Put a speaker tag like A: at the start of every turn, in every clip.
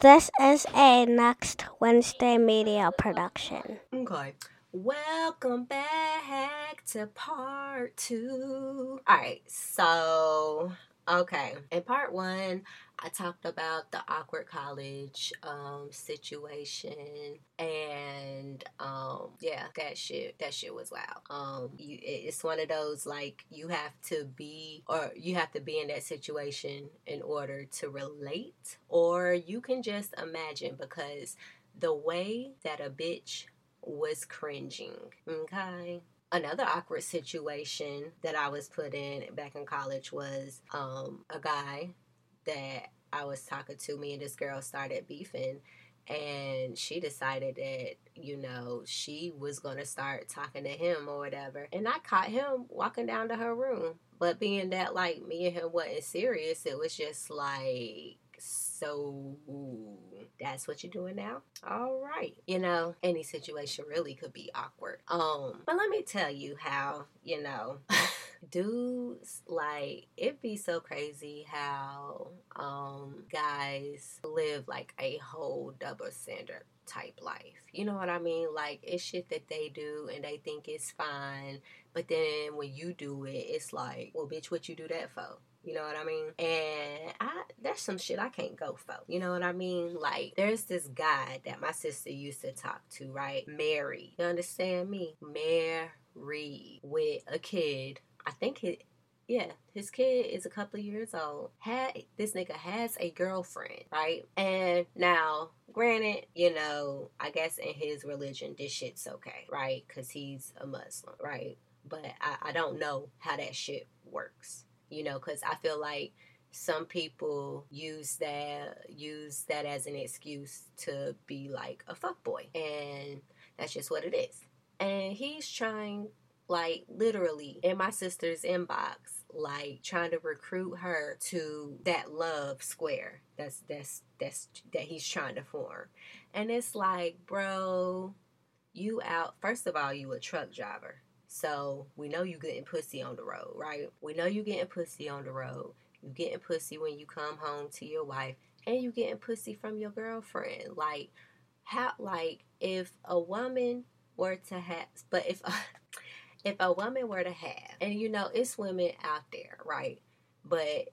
A: This is a Next Wednesday media production.
B: Okay. Welcome back to part two. All right. So, okay. In part one, I talked about the awkward college um, situation and um, yeah, that shit that shit was wild. Um, you, it's one of those like you have to be or you have to be in that situation in order to relate, or you can just imagine because the way that a bitch was cringing. Okay another awkward situation that I was put in back in college was um, a guy that I was talking to, me and this girl started beefing. And she decided that, you know, she was to start talking to him or whatever. And I caught him walking down to her room. But being that, like, me and him wasn't serious, it was just like, so that's what you're doing now? All right. You know, any situation really could be awkward. Um, but let me tell you how, you know, dudes like it be so crazy how um guys live like a whole double standard type life. You know what I mean? Like it's shit that they do and they think it's fine, but then when you do it, it's like, well, bitch, what you do that for? You know what I mean? And I that's some shit I can't go for. You know what I mean? Like there's this guy that my sister used to talk to, right? Mary. You understand me? Mary with a kid. I think it yeah, his kid is a couple of years old. Had this nigga has a girlfriend, right? And now, granted, you know, I guess in his religion, this shit's okay, right? Because he's a Muslim, right? But I, I don't know how that shit works you know, because I feel like some people use that use that as an excuse to be like a fuck boy, and that's just what it is. And he's trying, like literally, in my sister's inbox, like trying to recruit her to that love square. That's that's that's that he's trying to form, and it's like, bro, you out. First of all, you a truck driver so we know you getting pussy on the road, right? We know you getting pussy on the road. You getting pussy when you come home to your wife, and you getting pussy from your girlfriend. Like how? Like if a woman were to have, but if if a woman were to have, and you know it's women out there, right? But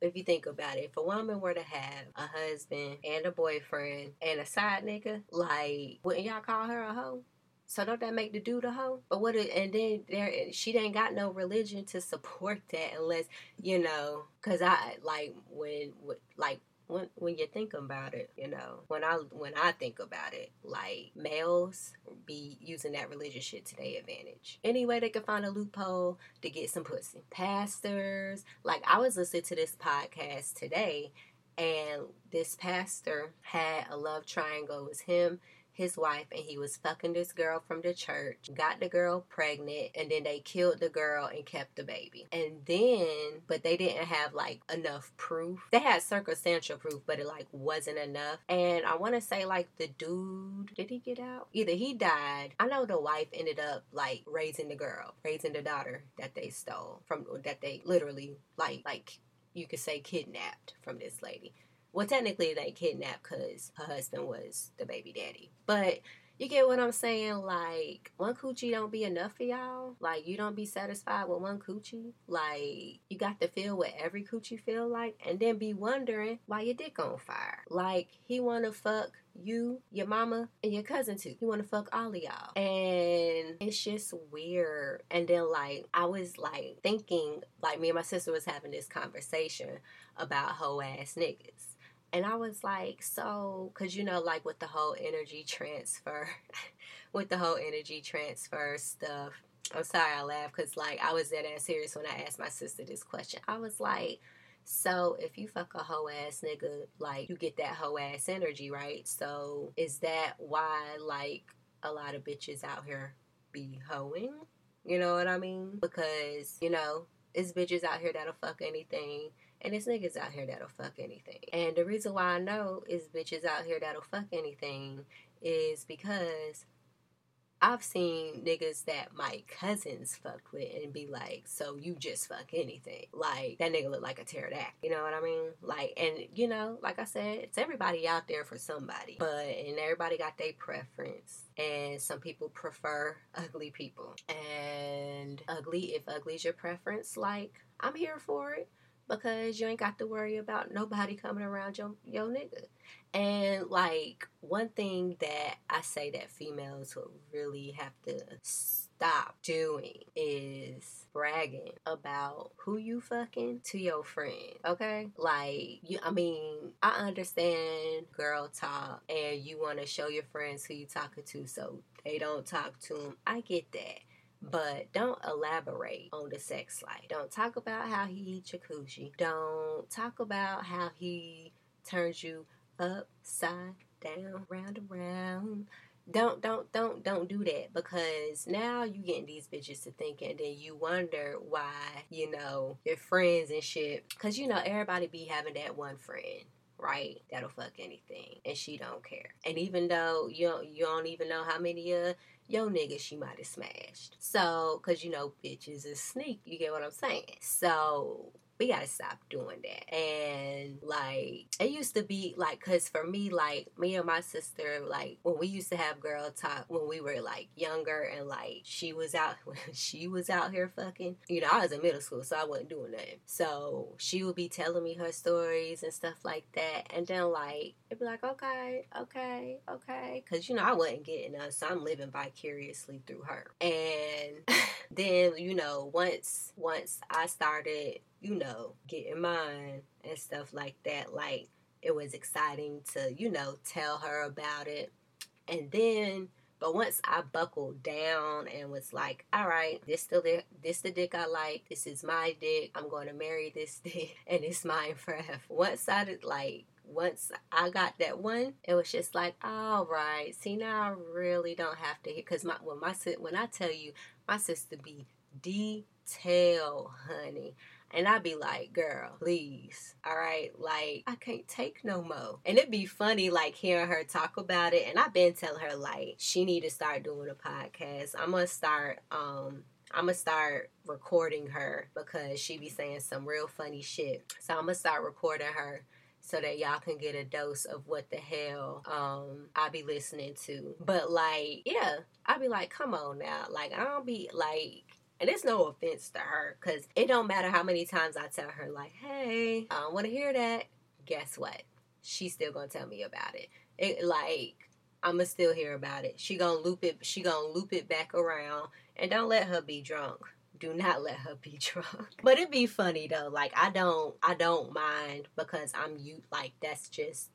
B: if you think about it, if a woman were to have a husband and a boyfriend and a side nigga, like wouldn't y'all call her a hoe? So don't that make the dude a hoe? But what? And then there, she ain't got no religion to support that unless you know. Cause I like when, like when when you think about it, you know, when I when I think about it, like males be using that religious shit to their advantage. Anyway, they can find a loophole to get some pussy. Pastors, like I was listening to this podcast today, and this pastor had a love triangle. It was him his wife and he was fucking this girl from the church, got the girl pregnant, and then they killed the girl and kept the baby. And then, but they didn't have like enough proof. They had circumstantial proof, but it like wasn't enough. And I want to say like the dude, did he get out? Either he died. I know the wife ended up like raising the girl, raising the daughter that they stole from, that they literally like, like you could say kidnapped from this lady. Well, technically, they kidnapped because her husband was the baby daddy. But you get what I'm saying? Like, one coochie don't be enough for y'all. Like, you don't be satisfied with one coochie. Like, you got to feel what every coochie feel like, and then be wondering why your dick on fire. Like, he wanna fuck you, your mama, and your cousin too. He wanna fuck all of y'all. And it's just weird. And then like I was like thinking, like me and my sister was having this conversation about hoe ass niggas. And I was like, so, because you know, like with the whole energy transfer, with the whole energy transfer stuff, I'm sorry I laughed because, like, I was dead ass serious when I asked my sister this question. I was like, so if you fuck a hoe ass nigga, like, you get that hoe ass energy, right? So is that why, like, a lot of bitches out here be hoeing? You know what I mean? Because, you know, it's bitches out here that'll fuck anything and it's niggas out here that'll fuck anything. And the reason why I know is bitches out here that'll fuck anything is because I've seen niggas that my cousins fucked with and be like, so you just fuck anything. Like, that nigga look like a pterodactyl. You know what I mean? Like, and you know, like I said, it's everybody out there for somebody. But, and everybody got their preference. And some people prefer ugly people. And ugly, if ugly's your preference, like, I'm here for it because you ain't got to worry about nobody coming around your, your nigga. And like one thing that I say that females will really have to stop doing is bragging about who you fucking to your friend. Okay? Like you I mean, I understand girl talk and you want to show your friends who you talking to so they don't talk to them. I get that but don't elaborate on the sex life. Don't talk about how he eats. Don't talk about how he turns you upside down, round and round. Don't don't don't don't do that because now you getting these bitches to thinking and then you wonder why, you know, your friends and shit. Cause you know, everybody be having that one friend right? That'll fuck anything, and she don't care. And even though you don't, you don't even know how many uh yo nigga she might have smashed. So, cause you know bitches is sneak. You get what I'm saying? So we gotta stop doing that. And like, it used to be like, cause for me, like, me and my sister, like, when we used to have girl talk when we were like younger and like she was out, she was out here fucking, you know, I was in middle school, so I wasn't doing nothing. So she would be telling me her stories and stuff like that. And then like, it'd be like, okay, okay, okay. Cause you know, I wasn't getting us, so I'm living vicariously through her. And then, you know, once, once I started you know, getting mine and stuff like that. Like it was exciting to, you know, tell her about it. And then but once I buckled down and was like, all right, this still the this the dick I like. This is my dick. I'm going to marry this dick, and it's mine forever. Once I did like once I got that one, it was just like, all right. See now, I really don't have to because my when my when I tell you, my sister be detail, honey. And I'd be like, girl, please. All right. Like, I can't take no more. And it'd be funny, like, hearing her talk about it. And I've been telling her, like, she need to start doing a podcast. I'm going to start, um, I'm gonna start recording her because she be saying some real funny shit. So I'm gonna start recording her so that y'all can get a dose of what the hell um I be listening to. But like, yeah, I be like, come on now. Like I don't be like and it's no offense to her, because it don't matter how many times I tell her, like, hey, I don't want to hear that. Guess what? She's still gonna tell me about it. It like I'ma still hear about it. She gonna loop it. She gonna loop it back around, and don't let her be drunk. Do not let her be drunk. But it'd be funny though. Like I don't, I don't mind because I'm you. Like that's just,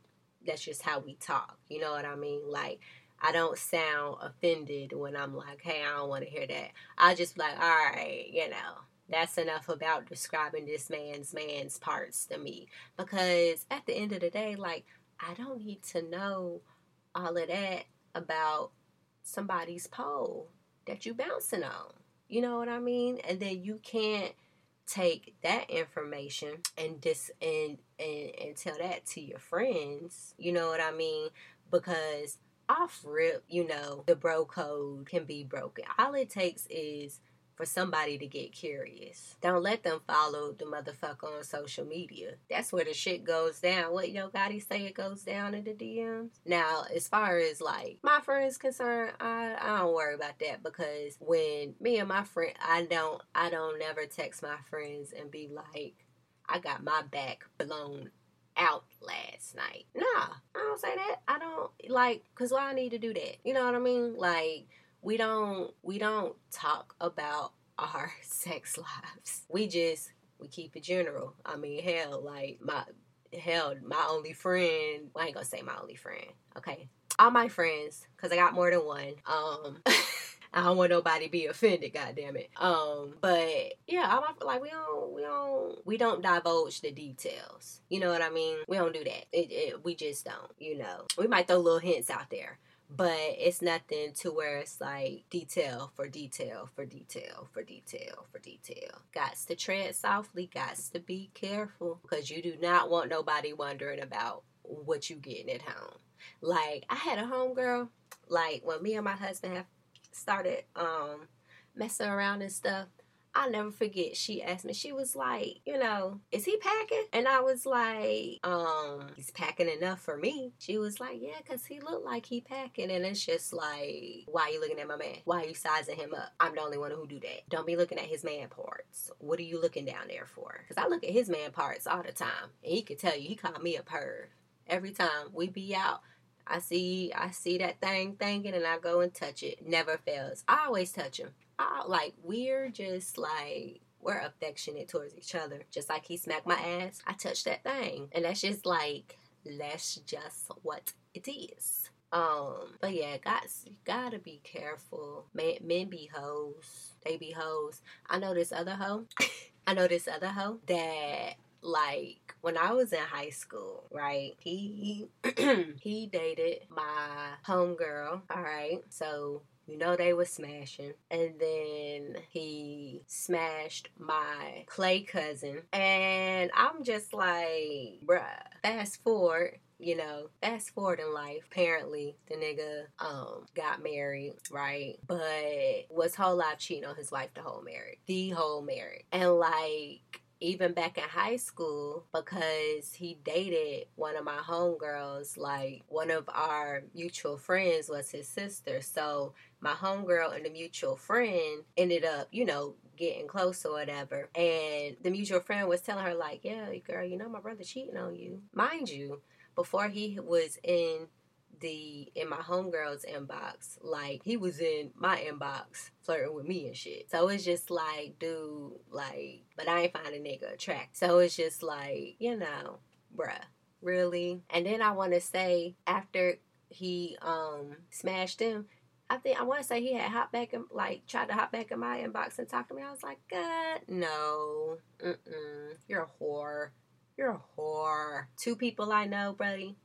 B: that's just how we talk. You know what I mean? Like I don't sound offended when I'm like, hey, I don't want to hear that. I just be like, all right, you know, that's enough about describing this man's man's parts to me. Because at the end of the day, like, I don't need to know all of that about somebody's pole that you bouncing on. You know what I mean? And then you can't take that information and dis and, and and tell that to your friends. You know what I mean? Because off rip, you know, the bro code can be broken. All it takes is for somebody to get curious. Don't let them follow the motherfucker on social media. That's where the shit goes down. What Yo Gotti say it goes down in the DMs. Now, as far as like my friends concerned, I, I don't worry about that because when me and my friend I don't I don't never text my friends and be like, I got my back blown out last night. Nah, I don't say that. I don't like cause why I need to do that. You know what I mean? Like we don't we don't talk about our sex lives. We just we keep it general. I mean, hell, like my hell, my only friend. I ain't gonna say my only friend. Okay, all my friends, cause I got more than one. Um. I don't want nobody be offended, God damn it. Um, but yeah, I'm like we don't we don't we don't divulge the details. You know what I mean? We don't do that. It, it, we just don't, you know. We might throw little hints out there but it's nothing to where it's like detail for detail for detail for detail for detail. Gots to tread softly, gots to be careful because you do not want nobody wondering about what you getting at home. Like I had a homegirl, like when me and my husband have started um messing around and stuff, I'll never forget. She asked me, she was like, you know, is he packing? And I was like, um, he's packing enough for me. She was like, yeah, because he looked like he packing. And it's just like, why are you looking at my man? Why are you sizing him up? I'm the only one who do that. Don't be looking at his man parts. What are you looking down there for? Because I look at his man parts all the time. And he could tell you, he called me a perv. Every time we be out, I see I see that thing thinking and I go and touch it. Never fails. I always touch him. I, like we're just like we're affectionate towards each other. Just like he smacked my ass, I touched that thing. And that's just like that's just what it is. Um, but yeah, got gotta be careful. Men, men be hoes. They be hoes. I know this other hoe. I know this other hoe that like when I was in high school, right? He he dated my homegirl. All right, so you know they were smashing. And then he smashed my play cousin. And I'm just like, bruh, fast forward you know, fast forward in life, apparently the nigga um got married, right? But was whole life cheating on his wife the whole marriage. The whole marriage. And like even back in high school because he dated one of my homegirls. Like one of our mutual friends was his sister. So my homegirl and the mutual friend ended up, you know, getting close or whatever. And the mutual friend was telling her, like, yeah, girl, you know, my brother cheating on you. Mind you, before he was in the in my homegirl's inbox. Like he was in my inbox flirting with me and shit. So it's just like, dude, like, but I ain't find a nigga attract. So it's just like, you know, bruh, really. And then I want to say after he um smashed him. I think I want to say he had hop back and like tried to hop back in my inbox and talk to me. I was like, God, no, mm-mm, you're a whore, you're a whore. Two people I know, buddy,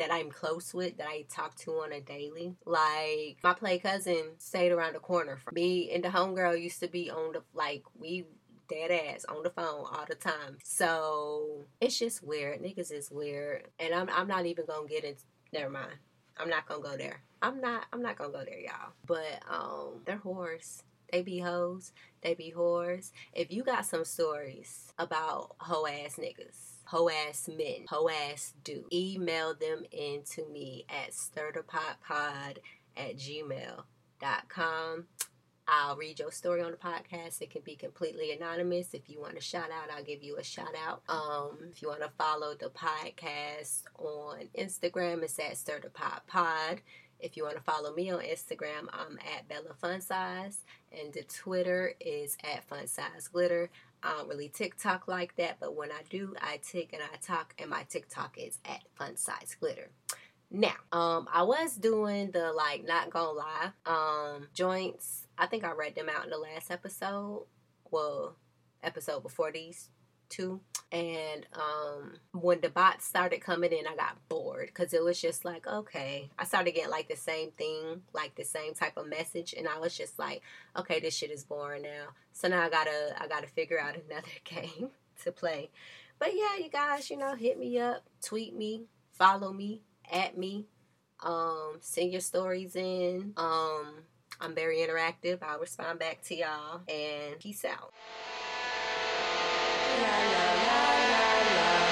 B: that I'm close with that I talk to on a daily. Like my play cousin stayed around the corner from me and the homegirl used to be on the like we dead ass on the phone all the time. So it's just weird. Niggas is weird. And I'm I'm not even gonna get into never mind. I'm not gonna go there. I'm not I'm not gonna go there, y'all. But um they're whores. They be hoes. They be whores. If you got some stories about hoe ass niggas, hoe ass men, hoe ass do. Email them in to me at stirthepotpod at gmail.com. I'll read your story on the podcast. It can be completely anonymous. If you want a shout out, I'll give you a shout out. Um, if you want to follow the podcast on Instagram, it's at Stir. If you want to follow me on Instagram, I'm at Bella Fun Size, and the Twitter is at Fun Size Glitter. I don't really TikTok like that, but when I do, I tick and I talk, and my TikTok is at Fun Size Glitter. Now, um, I was doing the like not gonna lie um joints. I think I read them out in the last episode. Well, episode before these two. And um, when the bots started coming in, I got bored because it was just like, okay. I started getting like the same thing, like the same type of message, and I was just like, okay, this shit is boring now. So now I gotta, I gotta figure out another game to play. But yeah, you guys, you know, hit me up, tweet me, follow me, at me, um, send your stories in. Um, I'm very interactive. I'll respond back to y'all, and peace out. La, la, la,